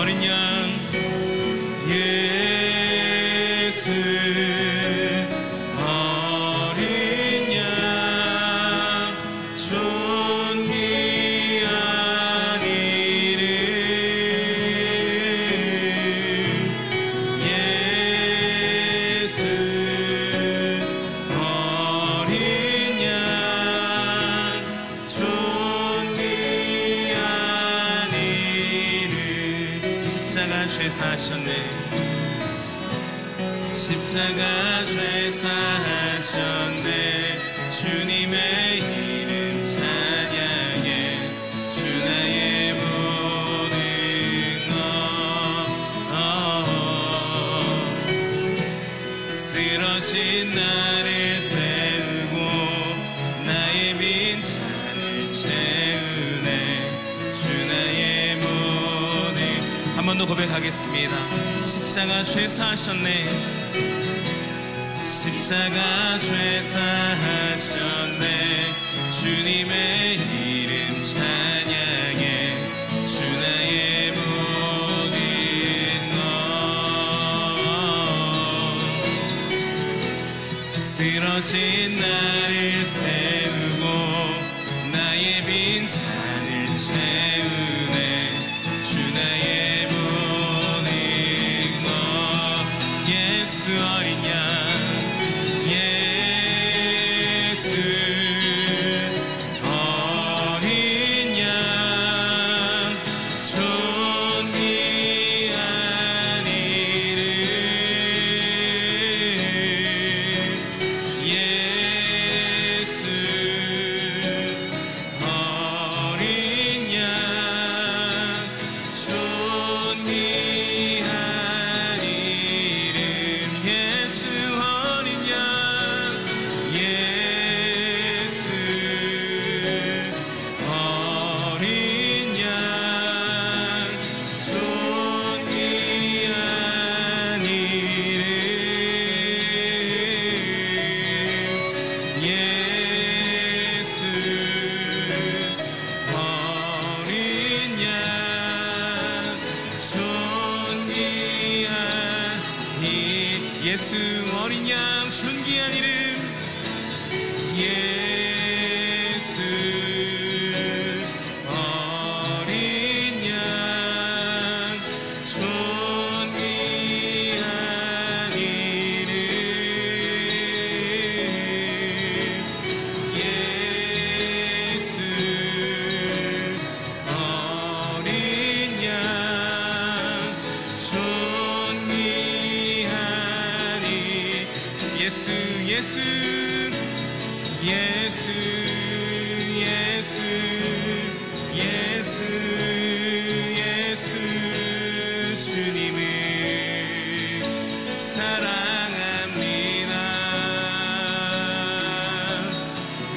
Glorinha. 고백하겠습니다. 십자가 죄사하셨네. 십자가 죄사하셨네. 주님의 이름 찬양해. 주 나의 모든 것. 쓰러진 나를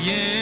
Yeah.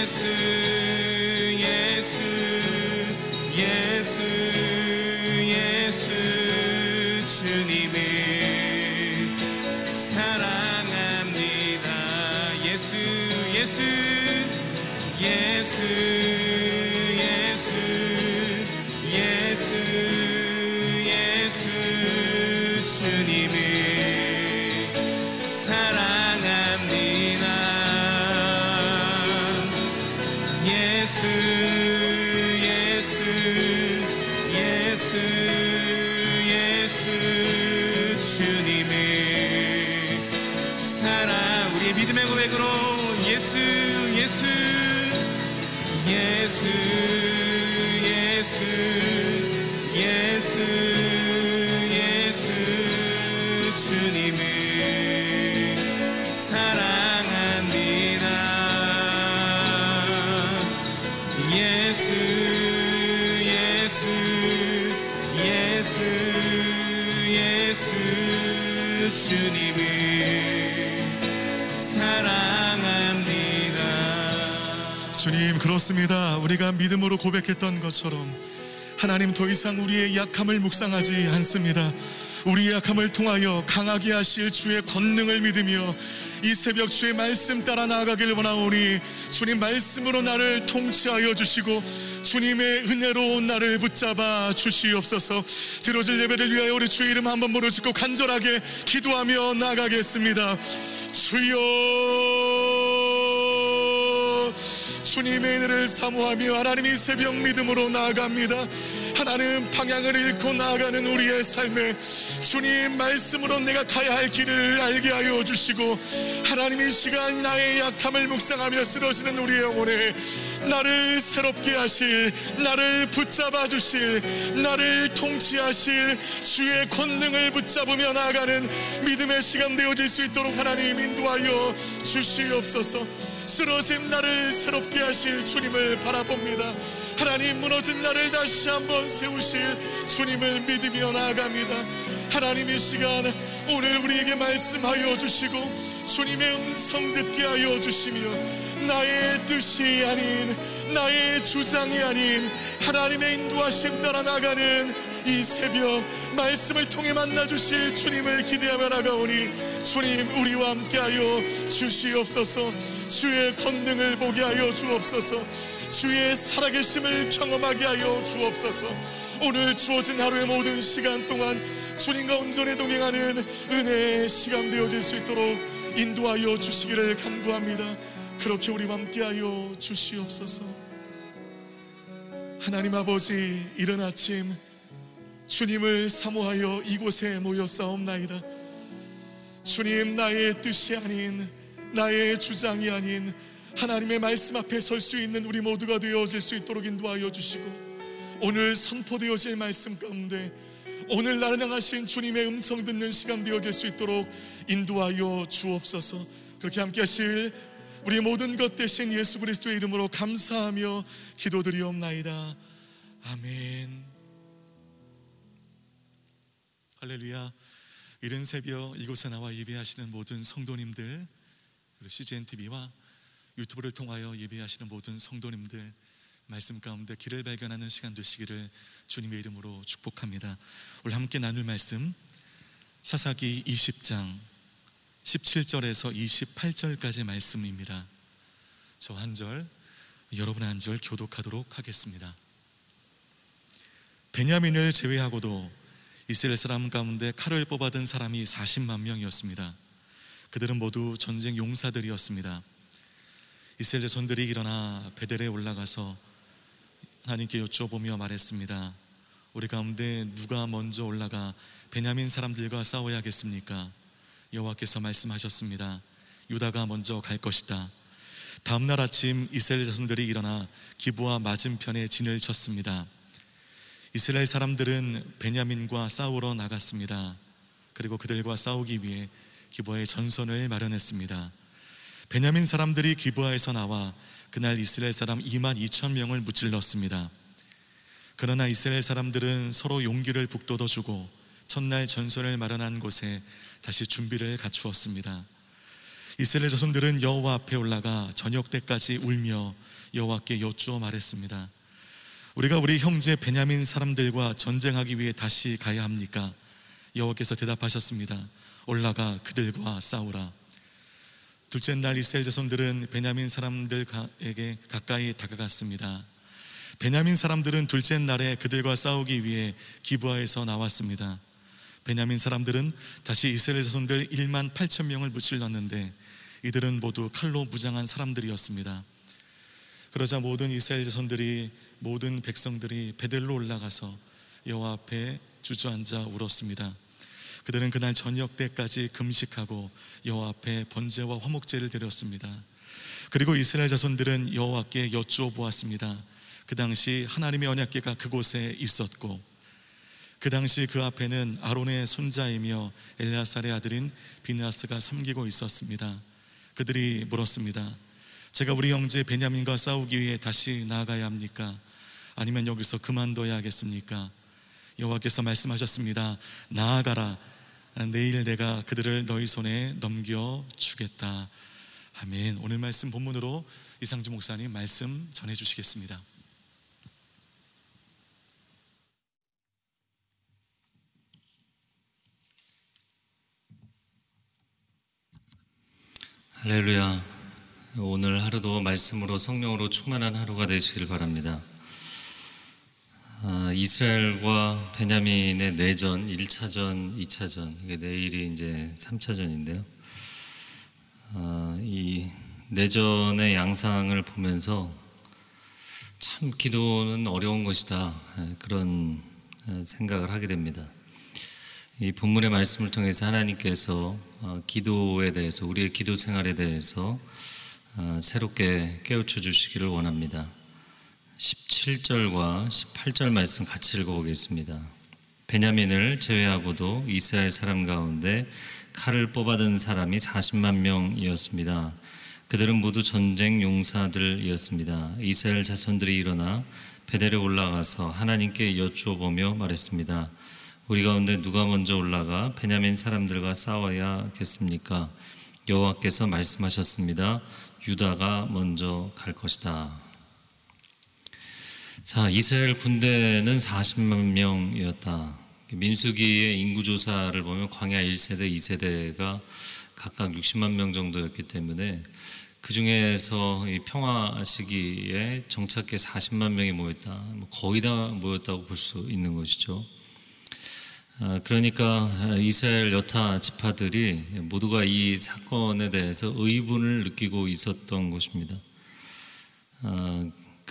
주님을 사랑합니다 그렇습니다. 우리가 믿음으로 고백했던 것처럼 하나님 더 이상 우리의 약함을 묵상하지 않습니다. 우리 약함을 통하여 강하게 하실 주의 권능을 믿으며 이 새벽 주의 말씀 따라 나아가길 원하오니 주님 말씀으로 나를 통치하여 주시고 주님의 은혜로 나를 붙잡아 주시옵소서 들어질 예배를 위하여 우리 주의 이름 한번 부르짖고 간절하게 기도하며 나가겠습니다 주여 주님의 은혜를 사모하며 하나님이 새벽 믿음으로 나아갑니다. 하나님 방향을 잃고 나아가는 우리의 삶에 주님 말씀으로 내가 가야 할 길을 알게 하여 주시고 하나님 이 시간 나의 약함을 묵상하며 쓰러지는 우리의 영혼에 나를 새롭게 하실 나를 붙잡아 주실 나를 통치하실 주의 권능을 붙잡으며 나아가는 믿음의 시간 되어질 수 있도록 하나님 인도하여 주시옵소서 쓰러진 나를 새롭게 하실 주님을 바라봅니다. 하나님 무너진 나를 다시 한번 세우실 주님을 믿으며 나아갑니다. 하나님 이 시간 오늘 우리에게 말씀하여 주시고 주님의 음성 듣게 하여 주시며 나의 뜻이 아닌 나의 주장이 아닌 하나님의 인도하심 따라 나가는 이 새벽 말씀을 통해 만나 주실 주님을 기대하며 나가오니 주님 우리와 함께하여 주시옵소서 주의 권능을 보게 하여 주옵소서 주의 살아계심을 경험하게 하여 주옵소서. 오늘 주어진 하루의 모든 시간 동안 주님과 온전히 동행하는 은혜의 시간 되어질 수 있도록 인도하여 주시기를 간구합니다. 그렇게 우리와 함께하여 주시옵소서. 하나님 아버지 이른 아침 주님을 사모하여 이곳에 모였사옵나이다. 주님 나의 뜻이 아닌 나의 주장이 아닌 하나님의 말씀 앞에 설 수 있는 우리 모두가 되어질 수 있도록 인도하여 주시고 오늘 선포되어질 말씀 가운데 오늘 나를 향하신 주님의 음성 듣는 시간 되어질 수 있도록 인도하여 주옵소서. 그렇게 함께 하실 우리 모든 것 대신 예수 그리스도의 이름으로 감사하며 기도드리옵나이다. 아멘. 할렐루야. 이른 새벽 이곳에 나와 예배하시는 모든 성도님들 그리고 CGN TV와 유튜브를 통하여 예배하시는 모든 성도님들 말씀 가운데 길을 발견하는 시간 되시기를 주님의 이름으로 축복합니다. 오늘 함께 나눌 말씀 사사기 20장 17절에서 28절까지 말씀입니다. 저 한 절, 여러분 한 절 교독하도록 하겠습니다. 베냐민을 제외하고도 이스라엘 사람 가운데 칼을 뽑아든 사람이 40만 명이었습니다. 그들은 모두 전쟁 용사들이었습니다. 이스라엘 자손들이 일어나 베델에 올라가서 하나님께 여쭤보며 말했습니다. 우리 가운데 누가 먼저 올라가 베냐민 사람들과 싸워야겠습니까? 여호와께서 말씀하셨습니다. 유다가 먼저 갈 것이다. 다음 날 아침 이스라엘 자손들이 일어나 기부와 맞은편에 진을 쳤습니다. 이스라엘 사람들은 베냐민과 싸우러 나갔습니다. 그리고 그들과 싸우기 위해 기부하의 전선을 마련했습니다. 베냐민 사람들이 기부하에서 나와 그날 이스라엘 사람 2만 2천 명을 무찔렀습니다. 그러나 이스라엘 사람들은 서로 용기를 북돋워 주고 첫날 전선을 마련한 곳에 다시 준비를 갖추었습니다. 이스라엘 자손들은 여호와 앞에 올라가 저녁 때까지 울며 여호와께 여쭈어 말했습니다. 우리가 우리 형제 베냐민 사람들과 전쟁하기 위해 다시 가야 합니까? 여호와께서 대답하셨습니다. 올라가 그들과 싸우라. 둘째 날 이스라엘 자손들은 베냐민 사람들에게 가까이 다가갔습니다. 베냐민 사람들은 둘째 날에 그들과 싸우기 위해 기부하에서 나왔습니다. 베냐민 사람들은 다시 이스라엘 자손들 1만 8천 명을 무찔렀는데 이들은 모두 칼로 무장한 사람들이었습니다. 그러자 모든 이스라엘 자손들이 모든 백성들이 베델로 올라가서 여호와 앞에 주저앉아 울었습니다. 그들은 그날 저녁 때까지 금식하고 여호와 앞에 번제와 화목제를 드렸습니다. 그리고 이스라엘 자손들은 여호와께 여쭈어 보았습니다. 그 당시 하나님의 언약궤가 그곳에 있었고 그 당시 그 앞에는 아론의 손자이며 엘리아살의 아들인 비느하스가 섬기고 있었습니다. 그들이 물었습니다. 제가 우리 형제 베냐민과 싸우기 위해 다시 나아가야 합니까? 아니면 여기서 그만둬야 하겠습니까? 여호와께서 말씀하셨습니다. 나아가라. 내일 내가 그들을 너희 손에 넘겨 주겠다. 아멘. 오늘 말씀 본문으로 이상주 목사님 말씀 전해 주시겠습니다. 할렐루야. 오늘 하루도 말씀으로 성령으로 충만한 하루가 되시길 바랍니다. 아, 이스라엘과 베냐민의 내전 1차전, 2차전, 이게 내일이 이제 3차전인데요. 아, 이 내전의 양상을 보면서 참 기도는 어려운 것이다. 예, 그런 예, 생각을 하게 됩니다. 이 본문의 말씀을 통해서 하나님께서 어, 기도에 대해서 우리의 기도 생활에 대해서 어, 새롭게 깨우쳐 주시기를 원합니다. 17절과 18절 말씀 같이 읽어보겠습니다. 베냐민을 제외하고도 이스라엘 사람 가운데 칼을 뽑아든 사람이 40만 명이었습니다. 그들은 모두 전쟁 용사들이었습니다. 이스라엘 자손들이 일어나 베델에 올라가서 하나님께 여쭈어보며 말했습니다. 우리 가운데 누가 먼저 올라가 베냐민 사람들과 싸워야겠습니까? 여호와께서 말씀하셨습니다. 유다가 먼저 갈 것이다. 자, 이스라엘 군대는 40만 명이었다. 민수기의 인구 조사를 보면 광야 1세대, 2세대가 각각 60만 명 정도였기 때문에 그 중에서 이 평화 시기에 정착계 40만 명이 모였다. 뭐 거의 다 모였다고 볼 수 있는 것이죠. 아, 그러니까 이스라엘 여타 지파들이 모두가 이 사건에 대해서 의분을 느끼고 있었던 것입니다.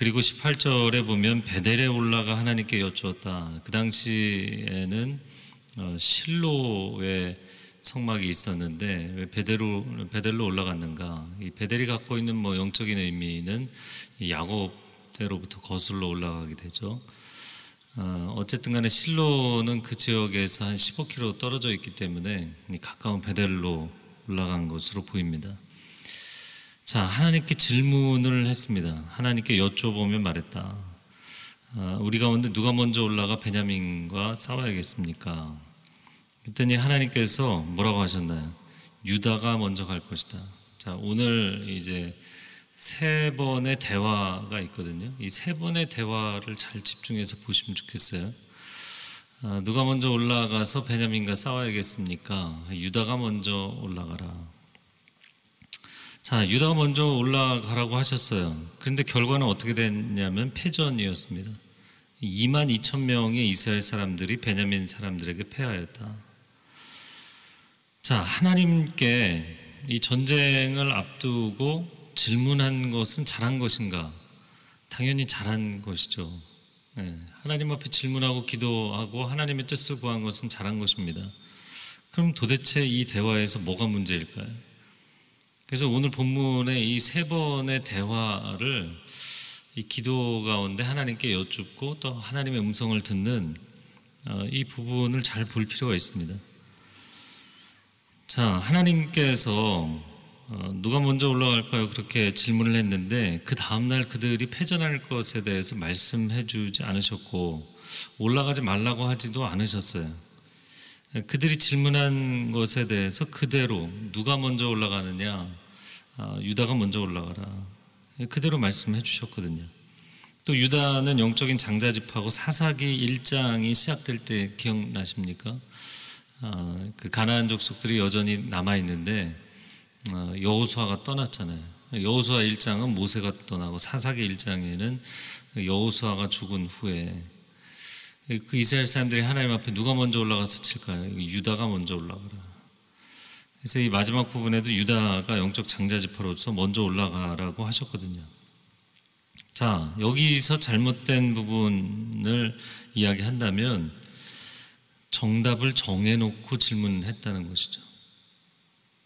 아, 그리고 18절에 보면 베델에 올라가 하나님께 여쭈었다. 그 당시에는 어, 실로의 성막이 있었는데 왜 베델로 베델로 올라갔는가? 이 베델이 갖고 있는 뭐 영적인 의미는 야곱대로부터 거슬러 올라가게 되죠. 어, 어쨌든 간에 실로는 그 지역에서 한 15km 떨어져 있기 때문에 가까운 베델로 올라간 것으로 보입니다. 자, 하나님께 질문을 했습니다. 하나님께 여쭤보면 말했다. 어, 우리 가운데 누가 먼저 올라가 베냐민과 싸워야겠습니까? 그랬더니 하나님께서 뭐라고 하셨나요? 유다가 먼저 갈 것이다. 자, 오늘 이제 세 번의 대화가 있거든요. 이 세 번의 대화를 잘 집중해서 보시면 좋겠어요. 아, 누가 먼저 올라가서 베냐민과 싸워야겠습니까? 유다가 먼저 올라가라. 자, 유다가 먼저 올라가라고 하셨어요. 그런데 결과는 어떻게 됐냐면 패전이었습니다. 2만 2천 명의 이스라엘 사람들이 베냐민 사람들에게 패하였다. 자, 하나님께 이 전쟁을 앞두고 질문한 것은 잘한 것인가? 당연히 잘한 것이죠. 네, 하나님 앞에 질문하고 기도하고 하나님의 뜻을 구한 것은 잘한 것입니다. 그럼 도대체 이 대화에서 뭐가 문제일까요? 그래서 오늘 본문의 이 세 번의 대화를 이 기도 가운데 하나님께 여쭙고 또 하나님의 음성을 듣는 어, 이 부분을 잘 볼 필요가 있습니다. 자, 하나님께서 어, 누가 먼저 올라갈까요? 그렇게 질문을 했는데 그 다음날 그들이 패전할 것에 대해서 말씀해 주지 않으셨고 올라가지 말라고 하지도 않으셨어요. 그들이 질문한 것에 대해서 그대로 누가 먼저 올라가느냐 아, 유다가 먼저 올라가라 그대로 말씀해 주셨거든요. 또 유다는 영적인 장자집하고 사사기 1장이 시작될 때 기억나십니까? 아, 그 가나안 족속들이 여전히 남아 있는데 어, 여호수아가 떠났잖아요. 여호수아 1장은 모세가 떠나고 사사기 1장에는 여호수아가 죽은 후에 그 이스라엘 사람들이 하나님 앞에 누가 먼저 올라가서 칠까요? 유다가 먼저 올라가라. 그래서 이 마지막 부분에도 유다가 영적 장자지파로서 먼저 올라가라고 하셨거든요. 자, 여기서 잘못된 부분을 이야기한다면 정답을 정해놓고 질문했다는 것이죠.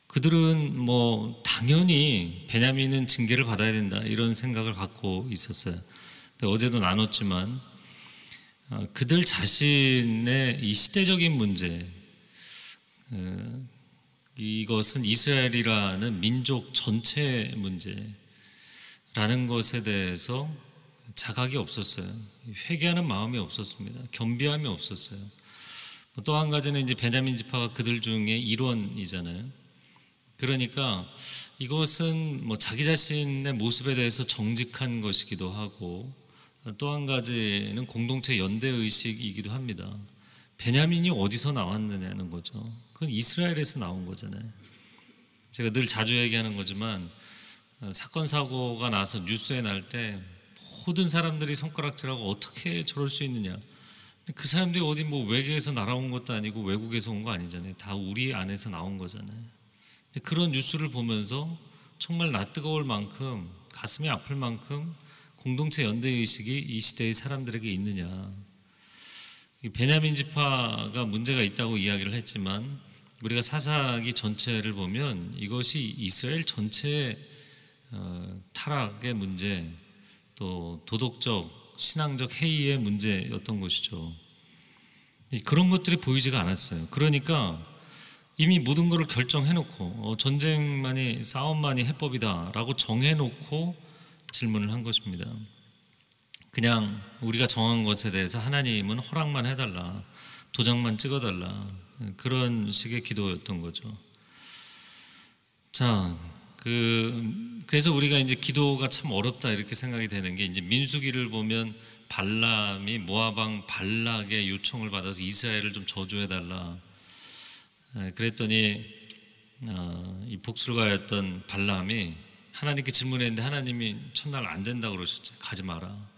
그들은 뭐 당연히 베냐민은 징계를 받아야 된다 이런 생각을 갖고 있었어요. 어제도 나눴지만 어, 그들 자신의 이 시대적인 문제 어, 이것은 이스라엘이라는 민족 전체 문제라는 것에 대해서 자각이 없었어요. 회개하는 마음이 없었습니다. 겸비함이 없었어요. 또 한 가지는 이제 베냐민 지파가 그들 중에 일원이잖아요. 그러니까 이것은 뭐 자기 자신의 모습에 대해서 정직한 것이기도 하고 또 한 가지는 공동체 연대 의식이기도 합니다. 베냐민이 어디서 나왔느냐는 거죠. 그건 이스라엘에서 나온 거잖아요. 제가 늘 자주 얘기하는 거지만 어, 사건 사고가 나서 뉴스에 날 때 모든 사람들이 손가락질하고 어떻게 저럴 수 있느냐. 그 사람들이 어디 뭐 외계에서 날아온 것도 아니고 외국에서 온 거 아니잖아요. 다 우리 안에서 나온 거잖아요. 그런 뉴스를 보면서 정말 낯뜨거울 만큼 가슴이 아플 만큼 공동체 연대 의식이 이 시대의 사람들에게 있느냐. 베냐민 지파가 문제가 있다고 이야기를 했지만 우리가 사사기 전체를 보면 이것이 이스라엘 전체 어, 타락의 문제 또 도덕적 신앙적 해이의 문제였던 것이죠. 그런 것들이 보이지가 않았어요. 그러니까 이미 모든 것을 결정해놓고 어, 전쟁만이 싸움만이 해법이다라고 정해놓고 질문을 한 것입니다. 그냥 우리가 정한 것에 대해서 하나님은 허락만 해달라, 도장만 찍어달라 그런 식의 기도였던 거죠. 자, 그 그래서 우리가 이제 기도가 참 어렵다 이렇게 생각이 되는 게 이제 민수기를 보면 발람이 모아방 발락의 요청을 받아서 이스라엘을 좀 저주해 달라. 그랬더니 어, 이 복술가였던 발람이 하나님께 질문했는데 하나님이 첫날 안 된다 그러셨죠. 가지 마라.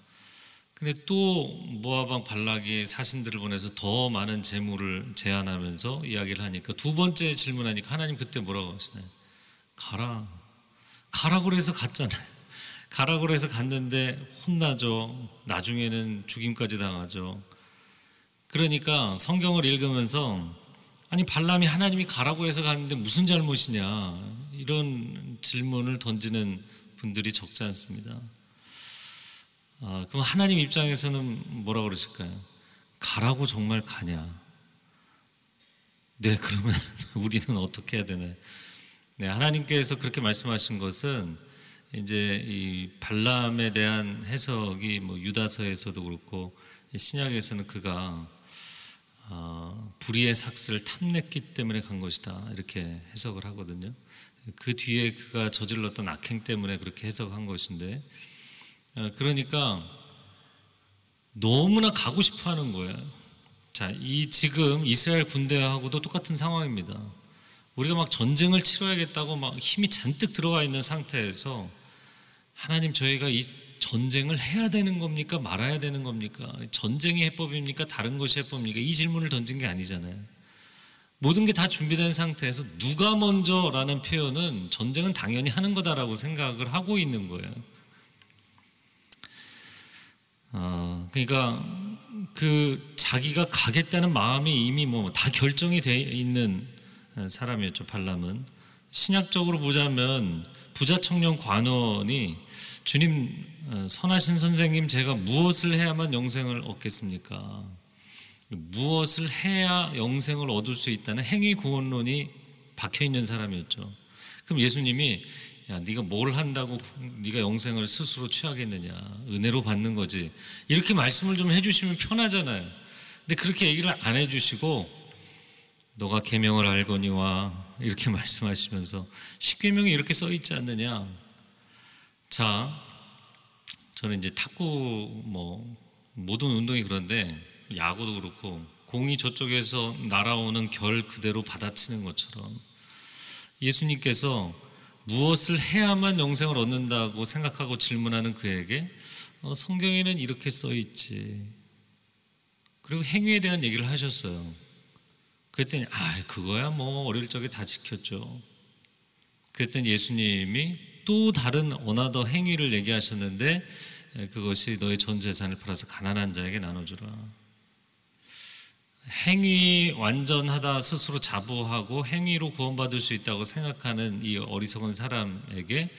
근데 또 모아방 발락이 사신들을 보내서 더 많은 재물을 제안하면서 이야기를 하니까 두 번째 질문하니까 하나님 그때 뭐라고 하시나요? 가라. 가라고 그래서 갔잖아요. 가라고 그래서 갔는데 혼나죠. 나중에는 죽임까지 당하죠. 그러니까 성경을 읽으면서 아니 발람이 하나님이 가라고 해서 갔는데 무슨 잘못이냐 이런 질문을 던지는 분들이 적지 않습니다. 아, 그럼 하나님 입장에서는 뭐라 그러실까요? 가라고 정말 가냐? 네, 그러면 우리는 어떻게 해야 되나? 네, 하나님께서 그렇게 말씀하신 것은 이제 이 발람에 대한 해석이 뭐 유다서에서도 그렇고 신약에서는 그가 어, 불의의 삭스를 탐냈기 때문에 간 것이다 이렇게 해석을 하거든요. 그 뒤에 그가 저질렀던 악행 때문에 그렇게 해석한 것인데 어, 그러니까 너무나 가고 싶어 하는 거예요. 자, 이 지금 이스라엘 군대하고도 똑같은 상황입니다. 우리가 막 전쟁을 치러야겠다고 막 힘이 잔뜩 들어가 있는 상태에서 하나님 저희가 이 전쟁을 해야 되는 겁니까? 말아야 되는 겁니까? 전쟁이 해법입니까? 다른 것이 해법입니까? 이 질문을 던진 게 아니잖아요. 모든 게 다 준비된 상태에서 누가 먼저라는 표현은 전쟁은 당연히 하는 거다라고 생각을 하고 있는 거예요. 어, 그러니까 그 자기가 가겠다는 마음이 이미 뭐 다 결정이 돼 있는 사람이었죠 발람은 신약적으로 보자면 부자 청년 관원이 주님 어, 선하신 선생님 제가 무엇을 해야만 영생을 얻겠습니까? 무엇을 해야 영생을 얻을 수 있다는 행위 구원론이 박혀 있는 사람이었죠. 그럼 예수님이 야, 네가 뭘 한다고 네가 영생을 스스로 취하겠느냐? 은혜로 받는 거지. 이렇게 말씀을 좀 해주시면 편하잖아요. 근데 그렇게 얘기를 안 해주시고 너가 계명을 알거니와 이렇게 말씀하시면서 십계명이 이렇게 써 있지 않느냐? 자, 저는 이제 탁구 뭐 모든 운동이 그런데 야구도 그렇고 공이 저쪽에서 날아오는 결 그대로 받아치는 것처럼 예수님께서 무엇을 해야만 영생을 얻는다고 생각하고 질문하는 그에게 어, 성경에는 이렇게 써 있지. 그리고 행위에 대한 얘기를 하셨어요. 그랬더니 아 그거야 뭐 어릴 적에 다 지켰죠. 그랬더니 예수님이 또 다른 another 행위를 얘기하셨는데 그것이 너의 전 재산을 팔아서 가난한 자에게 나눠주라. 행위 완전하다 스스로 자부하고 행위로 구원받을 수 있다고 생각하는 이 어리석은 사람에게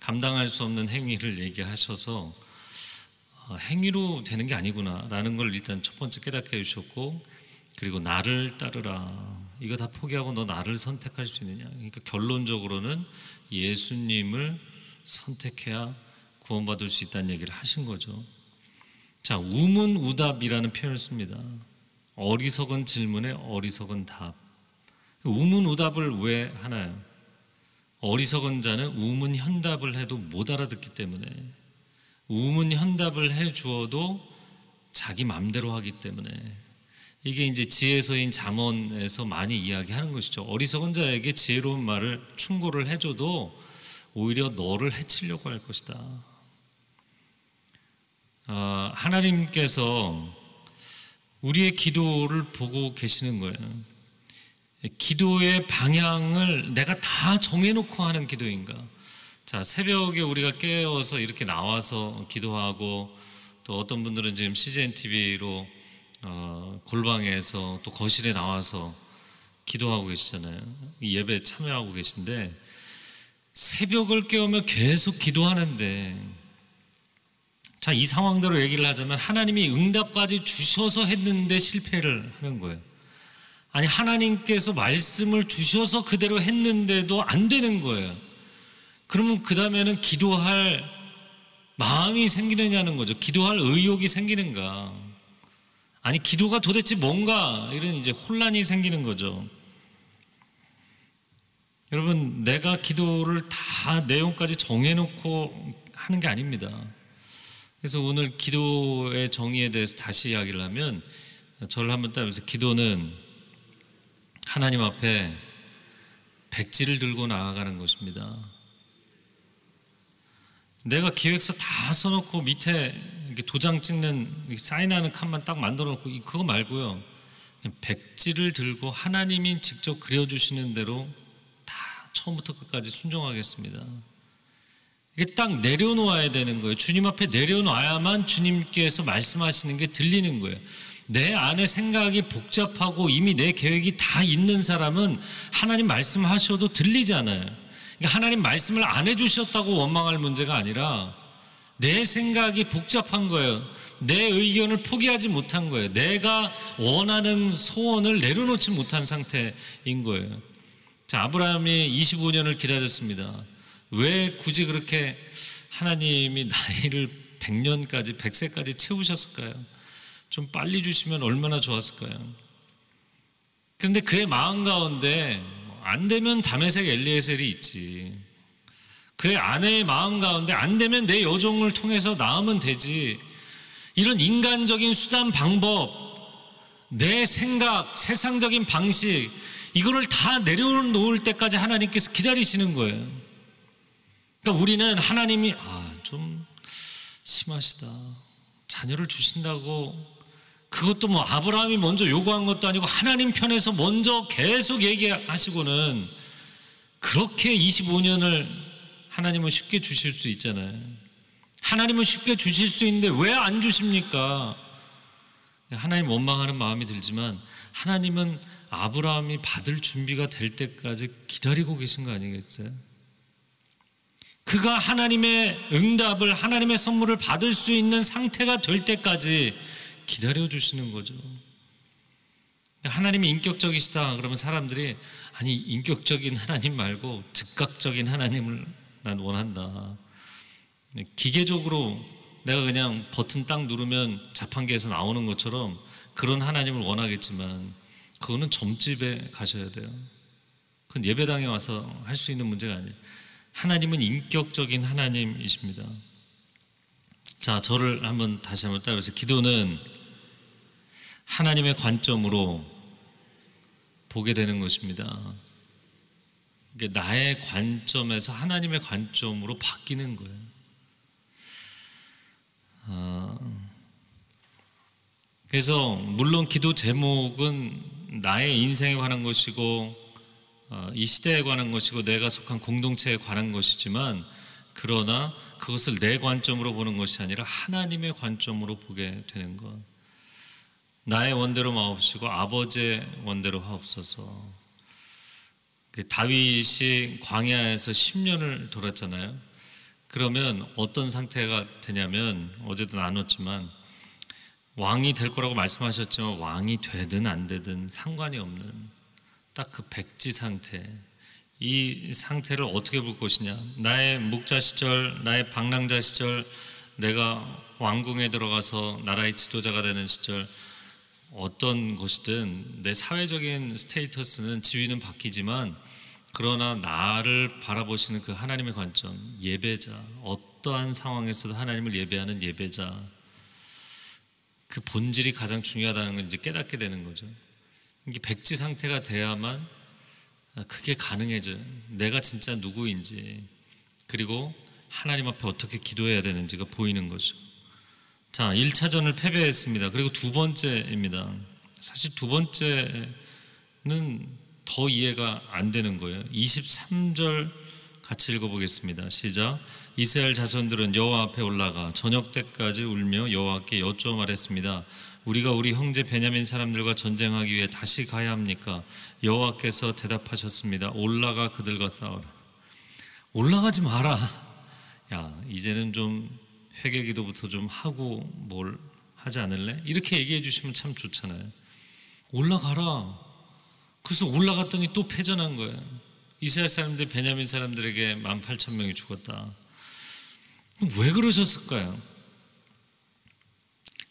감당할 수 없는 행위를 얘기하셔서 아, 행위로 되는 게 아니구나라는 걸 일단 첫 번째 깨닫게 해주셨고 그리고 나를 따르라 이거 다 포기하고 너 나를 선택할 수 있느냐 그러니까 결론적으로는 예수님을 선택해야 구원받을 수 있다는 얘기를 하신 거죠. 자 우문우답이라는 표현을 씁니다. 어리석은 질문에 어리석은 답. 우문우답을 왜 하나요? 어리석은 자는 우문현답을 해도 못 알아듣기 때문에 우문현답을 해 주어도 자기 맘대로 하기 때문에 이게 이제 지혜서인 잠언에서 많이 이야기하는 것이죠. 어리석은 자에게 지혜로운 말을 충고를 해줘도 오히려 너를 해치려고 할 것이다. 아, 하나님께서 우리의 기도를 보고 계시는 거예요. 기도의 방향을 내가 다 정해놓고 하는 기도인가? 자, 새벽에 우리가 깨어서 이렇게 나와서 기도하고 또 어떤 분들은 지금 CGN TV로 어, 골방에서 또 거실에 나와서 기도하고 계시잖아요. 예배 참여하고 계신데 새벽을 깨우며 계속 기도하는데 자, 이 상황대로 얘기를 하자면 하나님이 응답까지 주셔서 했는데 실패를 하는 거예요. 아니, 하나님께서 말씀을 주셔서 그대로 했는데도 안 되는 거예요. 그러면 그 다음에는 기도할 마음이 생기느냐는 거죠. 기도할 의욕이 생기는가. 아니, 기도가 도대체 뭔가 이런 이제 혼란이 생기는 거죠. 여러분, 내가 기도를 다 내용까지 정해놓고 하는 게 아닙니다. 그래서 오늘 기도의 정의에 대해서 다시 이야기를 하면 저를 한번 따라서 기도는 하나님 앞에 백지를 들고 나아가는 것입니다. 내가 기획서 다 써놓고 밑에 도장 찍는 사인하는 칸만 딱 만들어 놓고 그거 말고요. 백지를 들고 하나님이 직접 그려주시는 대로 다 처음부터 끝까지 순종하겠습니다. 이게 딱 내려놓아야 되는 거예요. 주님 앞에 내려놔야만 주님께서 말씀하시는 게 들리는 거예요. 내 안에 생각이 복잡하고 이미 내 계획이 다 있는 사람은 하나님 말씀하셔도 들리지 않아요. 그러니까 하나님 말씀을 안 해주셨다고 원망할 문제가 아니라 내 생각이 복잡한 거예요. 내 의견을 포기하지 못한 거예요. 내가 원하는 소원을 내려놓지 못한 상태인 거예요. 자, 아브라함이 25년을 기다렸습니다. 왜 굳이 그렇게 하나님이 나이를 100년까지, 100세까지 채우셨을까요? 좀 빨리 주시면 얼마나 좋았을까요? 그런데 그의 마음 가운데 안 되면 담에색 엘리에셀이 있지. 그의 아내의 마음 가운데 안 되면 내 여종을 통해서 낳으면 되지. 이런 인간적인 수단 방법, 내 생각, 세상적인 방식, 이거를 다 내려놓을 때까지 하나님께서 기다리시는 거예요. 그러니까 우리는 하나님이 아, 좀 심하시다. 자녀를 주신다고 그것도 뭐 아브라함이 먼저 요구한 것도 아니고 하나님 편에서 먼저 계속 얘기하시고는 그렇게 25년을 하나님은 쉽게 주실 수 있잖아요. 하나님은 쉽게 주실 수 있는데 왜 안 주십니까? 하나님 원망하는 마음이 들지만 하나님은 아브라함이 받을 준비가 될 때까지 기다리고 계신 거 아니겠어요? 그가 하나님의 응답을 하나님의 선물을 받을 수 있는 상태가 될 때까지 기다려 주시는 거죠. 하나님이 인격적이시다 그러면 사람들이 아니 인격적인 하나님 말고 즉각적인 하나님을 난 원한다. 기계적으로 내가 그냥 버튼 딱 누르면 자판기에서 나오는 것처럼 그런 하나님을 원하겠지만 그거는 점집에 가셔야 돼요. 그건 예배당에 와서 할 수 있는 문제가 아니에요. 하나님은 인격적인 하나님이십니다. 자, 저를 한번 다시 한번 따라서 기도는 하나님의 관점으로 보게 되는 것입니다. 이게 나의 관점에서 하나님의 관점으로 바뀌는 거예요. 아, 그래서 물론 기도 제목은 나의 인생에 관한 것이고 어, 이 시대에 관한 것이고 내가 속한 공동체에 관한 것이지만 그러나 그것을 내 관점으로 보는 것이 아니라 하나님의 관점으로 보게 되는 것. 나의 원대로 마옵시고 아버지의 원대로 하옵소서. 그 다윗이 광야에서 10년을 돌았잖아요. 그러면 어떤 상태가 되냐면 어제도 나눴지만 왕이 될 거라고 말씀하셨지만 왕이 되든 안 되든 상관이 없는 딱 그 백지 상태. 이 상태를 어떻게 볼 것이냐? 나의 목자 시절, 나의 방랑자 시절, 내가 왕궁에 들어가서 나라의 지도자가 되는 시절, 어떤 것이든 내 사회적인 스테이터스는 지위는 바뀌지만 그러나 나를 바라보시는 그 하나님의 관점, 예배자, 어떠한 상황에서도 하나님을 예배하는 예배자, 그 본질이 가장 중요하다는 걸 이제 깨닫게 되는 거죠. 이게 백지 상태가 돼야만 그게 가능해져요. 내가 진짜 누구인지, 그리고 하나님 앞에 어떻게 기도해야 되는지가 보이는 거죠. 자, 1차전을 패배했습니다. 그리고 두 번째입니다. 사실 두 번째는 더 이해가 안 되는 거예요. 23절 같이 읽어보겠습니다. 시작. 이스라엘 자손들은 여호와 앞에 올라가 저녁 때까지 울며 여호와께 여쭈어 말했습니다. 우리가 우리 형제 베냐민 사람들과 전쟁하기 위해 다시 가야 합니까? 여호와께서 대답하셨습니다. 올라가 그들과 싸워라. 올라가지 마라. 야, 이제는 좀 회개 기도부터 좀 하고 뭘 하지 않을래? 이렇게 얘기해 주시면 참 좋잖아요. 올라가라. 그래서 올라갔더니 또 패전한 거예요. 이스라엘 사람들 베냐민 사람들에게 18,000명이 죽었다. 왜 그러셨을까요?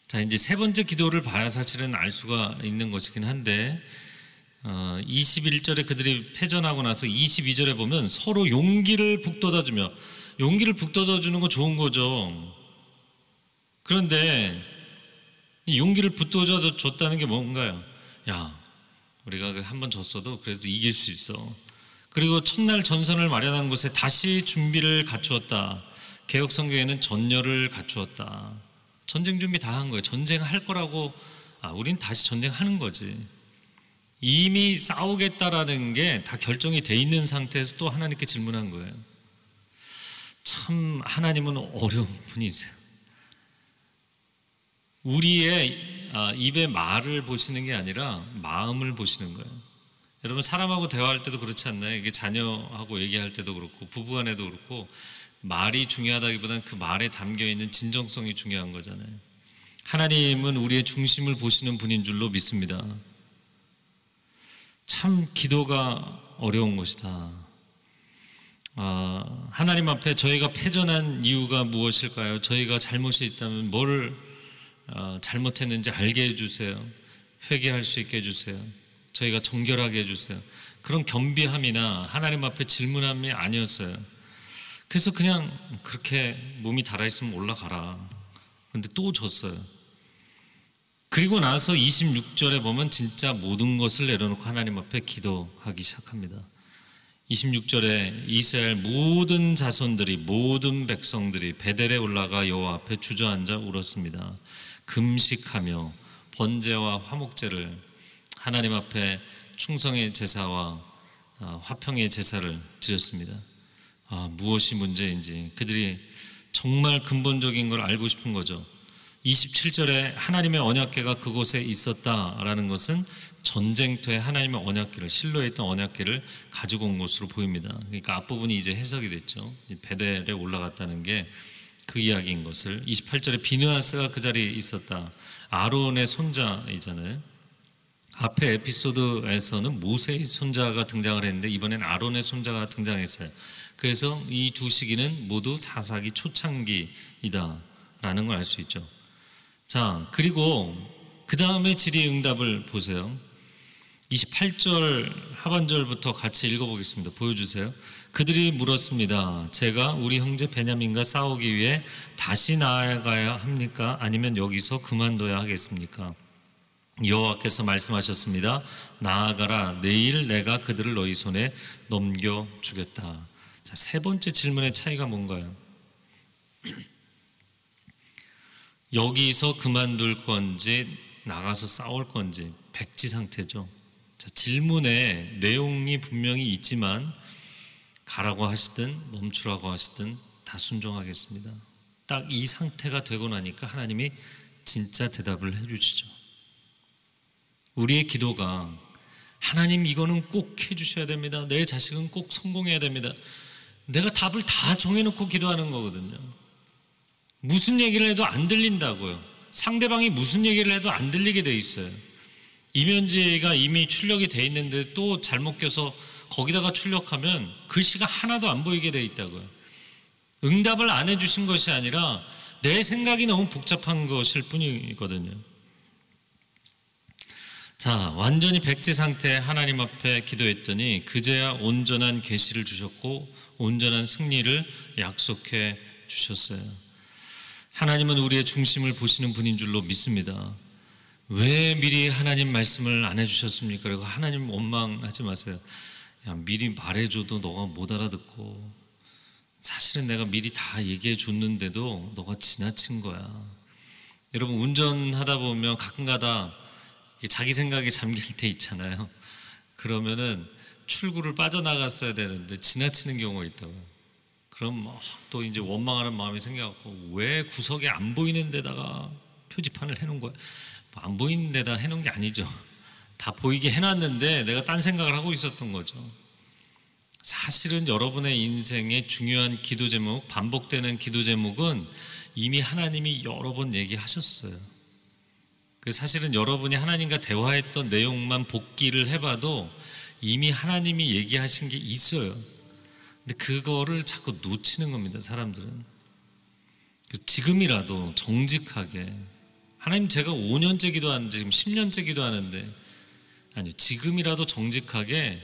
자, 이제 세 번째 기도를 봐야 사실은 알 수가 있는 것이긴 한데, 어, 21절에 그들이 패전하고 나서 22절에 보면 서로 용기를 북돋아 주며, 용기를 북돋아 주는 거 좋은 거죠. 그런데, 용기를 북돋아 줬다는 게 뭔가요? 야, 우리가 한 번 졌어도 그래도 이길 수 있어. 그리고 첫날 전선을 마련한 곳에 다시 준비를 갖추었다. 개혁 성경에는 전열을 갖추었다. 전쟁 준비 다 한 거예요. 전쟁할 거라고 아, 우린 다시 전쟁하는 거지. 이미 싸우겠다라는 게 다 결정이 돼 있는 상태에서 또 하나님께 질문한 거예요. 참 하나님은 어려운 분이세요. 우리의 아, 입의 말을 보시는 게 아니라 마음을 보시는 거예요. 여러분 사람하고 대화할 때도 그렇지 않나요? 이게 자녀하고 얘기할 때도 그렇고 부부간에도 그렇고 말이 중요하다기보다는 그 말에 담겨 있는 진정성이 중요한 거잖아요. 하나님은 우리의 중심을 보시는 분인 줄로 믿습니다. 참 기도가 어려운 것이다. 아, 하나님 앞에 저희가 패전한 이유가 무엇일까요? 저희가 잘못이 있다면 뭘 어, 잘못했는지 알게 해주세요. 회개할 수 있게 해주세요. 저희가 정결하게 해주세요. 그런 겸비함이나 하나님 앞에 질문함이 아니었어요. 그래서 그냥 그렇게 몸이 달아있으면 올라가라. 근데 또 졌어요. 그리고 나서 26절에 보면 진짜 모든 것을 내려놓고 하나님 앞에 기도하기 시작합니다. 26절에 이스라엘 모든 자손들이 모든 백성들이 베델에 올라가 여호와 앞에 주저앉아 울었습니다. 금식하며 번제와 화목제를 하나님 앞에 충성의 제사와 아, 화평의 제사를 드렸습니다. 아, 무엇이 문제인지 그들이 정말 근본적인 걸 알고 싶은 거죠. 27절에 하나님의 언약궤가 그곳에 있었다라는 것은 전쟁터에 하나님의 언약궤를 실로에 있던 언약궤를 가지고 온 것으로 보입니다. 그러니까 앞부분이 이제 해석이 됐죠. 베델에 올라갔다는 게 그 이야기인 것을 28절에 비느하스가 그 자리에 있었다. 아론의 손자이잖아요. 앞에 에피소드에서는 모세의 손자가 등장을 했는데 이번엔 아론의 손자가 등장했어요. 그래서 이 두 시기는 모두 사사기 초창기이다라는 걸 알 수 있죠. 자, 그리고 그 다음에 질의 응답을 보세요. 28절 하반절부터 같이 읽어보겠습니다. 보여주세요. 그들이 물었습니다. 제가 우리 형제 베냐민과 싸우기 위해 다시 나아가야 합니까? 아니면 여기서 그만둬야 하겠습니까? 여호와께서 말씀하셨습니다. 나아가라. 내일 내가 그들을 너희 손에 넘겨 주겠다. 자, 세 번째 질문의 차이가 뭔가요? 여기서 그만둘 건지 나가서 싸울 건지 백지 상태죠. 자, 질문에 내용이 분명히 있지만 가라고 하시든 멈추라고 하시든 다 순종하겠습니다. 딱 이 상태가 되고 나니까 하나님이 진짜 대답을 해 주시죠. 우리의 기도가 하나님 이거는 꼭 해주셔야 됩니다. 내 자식은 꼭 성공해야 됩니다. 내가 답을 다 정해놓고 기도하는 거거든요. 무슨 얘기를 해도 안 들린다고요. 상대방이 무슨 얘기를 해도 안 들리게 돼 있어요. 이면지가 이미 출력이 돼 있는데 또 잘못 껴서 거기다가 출력하면 글씨가 하나도 안 보이게 돼 있다고요. 응답을 안 해주신 것이 아니라 내 생각이 너무 복잡한 것일 뿐이거든요. 자, 완전히 백지 상태 하나님 앞에 기도했더니 그제야 온전한 계시를 주셨고 온전한 승리를 약속해 주셨어요. 하나님은 우리의 중심을 보시는 분인 줄로 믿습니다. 왜 미리 하나님 말씀을 안 해주셨습니까? 그리고 하나님 원망하지 마세요. 야, 미리 말해줘도 너가 못 알아듣고 사실은 내가 미리 다 얘기해 줬는데도 너가 지나친 거야. 여러분 운전하다 보면 가끔가다 자기 생각에 잠길 때 있잖아요. 그러면은 출구를 빠져나갔어야 되는데 지나치는 경우가 있다고요. 그럼 뭐또 이제 원망하는 마음이 생겨갖고 왜 구석에 안 보이는 데다가 표지판을 해놓은 거야? 뭐 안 보이는 데다 해놓은 게 아니죠. 다 보이게 해놨는데 내가 딴 생각을 하고 있었던 거죠. 사실은 여러분의 인생의 중요한 기도 제목, 반복되는 기도 제목은 이미 하나님이 여러 번 얘기하셨어요. 그 사실은 여러분이 하나님과 대화했던 내용만 복기를 해봐도 이미 하나님이 얘기하신 게 있어요. 근데 그거를 자꾸 놓치는 겁니다, 사람들은. 지금이라도 정직하게 하나님 제가 5년째 기도하는데 지금 10년째 기도하는데 아니요 지금이라도 정직하게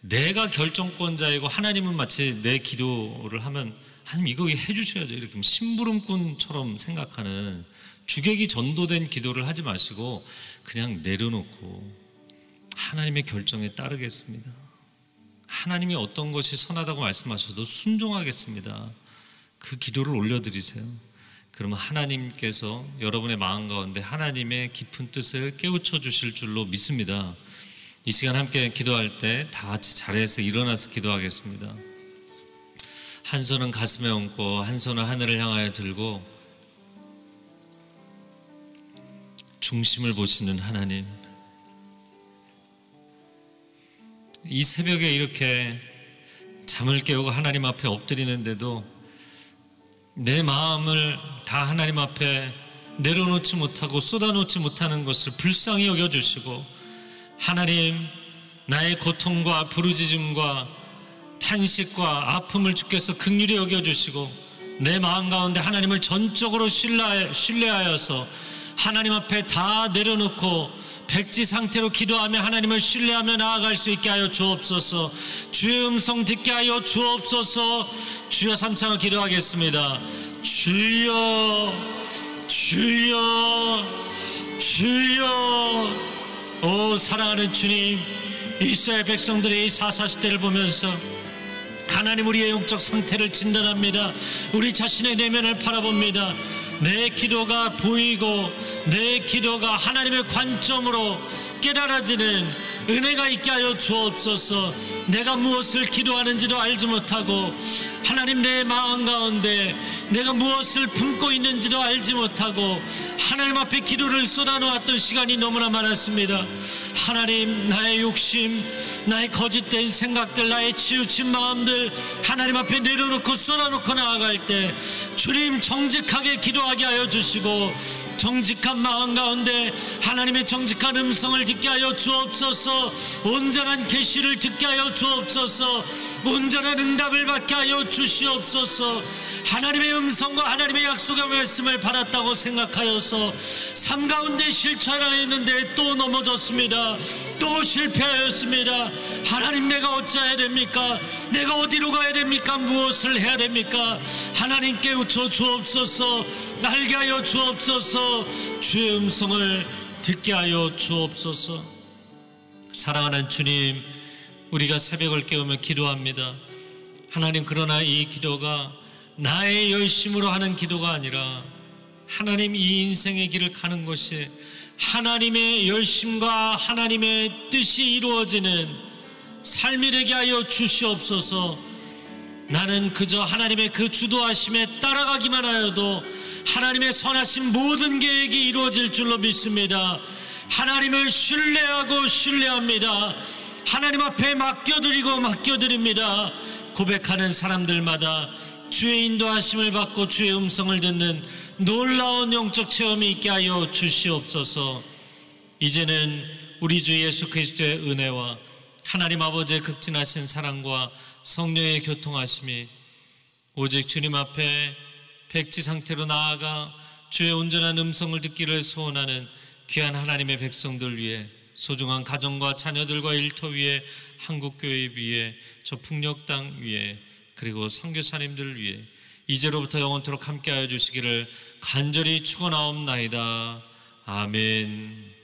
내가 결정권자이고 하나님은 마치 내 기도를 하면 하나님 이거 해주셔야죠 이렇게 심부름꾼처럼 생각하는 주객이 전도된 기도를 하지 마시고 그냥 내려놓고 하나님의 결정에 따르겠습니다. 하나님이 어떤 것이 선하다고 말씀하셔도 순종하겠습니다. 그 기도를 올려드리세요. 그러면 하나님께서 여러분의 마음 가운데 하나님의 깊은 뜻을 깨우쳐 주실 줄로 믿습니다. 이 시간 함께 기도할 때 다 같이 자리에서 일어나서 기도하겠습니다. 한 손은 가슴에 얹고 한 손은 하늘을 향하여 들고 중심을 보시는 하나님. 이 새벽에 이렇게 잠을 깨우고 하나님 앞에 엎드리는데도 내 마음을 다 하나님 앞에 내려놓지 못하고 쏟아놓지 못하는 것을 불쌍히 여겨주시고 하나님 나의 고통과 부르짖음과 탄식과 아픔을 주께서 극률히 여겨주시고 내 마음 가운데 하나님을 전적으로 신뢰하여서 하나님 앞에 다 내려놓고 백지 상태로 기도하며 하나님을 신뢰하며 나아갈 수 있게 하여 주옵소서. 주의 음성 듣게 하여 주옵소서. 주여 삼창을 기도하겠습니다. 주여 주여 주여. 오 사랑하는 주님 이스라엘 백성들의 사사시대를 보면서 하나님 우리의 영적 상태를 진단합니다. 우리 자신의 내면을 바라봅니다 내 기도가 보이고 내 기도가 하나님의 관점으로 깨달아지는 은혜가 있게 하여 주옵소서. 내가 무엇을 기도하는지도 알지 못하고 하나님 내 마음 가운데 내가 무엇을 품고 있는지도 알지 못하고 하나님 앞에 기도를 쏟아놓았던 시간이 너무나 많았습니다. 하나님 나의 욕심 나의 거짓된 생각들 나의 치우친 마음들 하나님 앞에 내려놓고 쏟아놓고 나아갈 때 주님 정직하게 기도하게 하여 주시고 정직한 마음 가운데 하나님의 정직한 음성을 듣게 하여 주옵소서. 온전한 계시를 듣게 하여 주옵소서. 온전한 응답을 받게 하여 주시옵소서. 하나님의 음성과 하나님의 약속의 말씀을 받았다고 생각하여서 삶 가운데 실천하였는데 또 넘어졌습니다. 또 실패하였습니다. 하나님 내가 어찌해야 됩니까? 내가 어디로 가야 됩니까? 무엇을 해야 됩니까? 하나님 깨우쳐 주옵소서. 알게 하여 주옵소서 주의 음성을 듣게 하여 주옵소서. 사랑하는 주님 우리가 새벽을 깨우며 기도합니다. 하나님 그러나 이 기도가 나의 열심으로 하는 기도가 아니라 하나님 이 인생의 길을 가는 것이 하나님의 열심과 하나님의 뜻이 이루어지는 삶이 되게 하여 주시옵소서 나는 그저 하나님의 그 주도하심에 따라가기만 하여도 하나님의 선하신 모든 계획이 이루어질 줄로 믿습니다. 하나님을 신뢰하고 신뢰합니다. 하나님 앞에 맡겨드리고 맡겨드립니다. 고백하는 사람들마다 주의 인도하심을 받고 주의 음성을 듣는 놀라운 영적 체험이 있게 하여 주시옵소서. 이제는 우리 주 예수 그리스도의 은혜와 하나님 아버지의 극진하신 사랑과 성령의 교통하심이 오직 주님 앞에 백지 상태로 나아가 주의 온전한 음성을 듣기를 소원하는 귀한 하나님의 백성들 위해 소중한 가정과 자녀들과 일터 위에 한국교회 위에 저 풍력 땅 위에 그리고 선교사님들 위해 이제로부터 영원토록 함께하여 주시기를 간절히 축원하옵나이다. 아멘.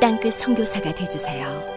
땅끝 성교사가 되주세요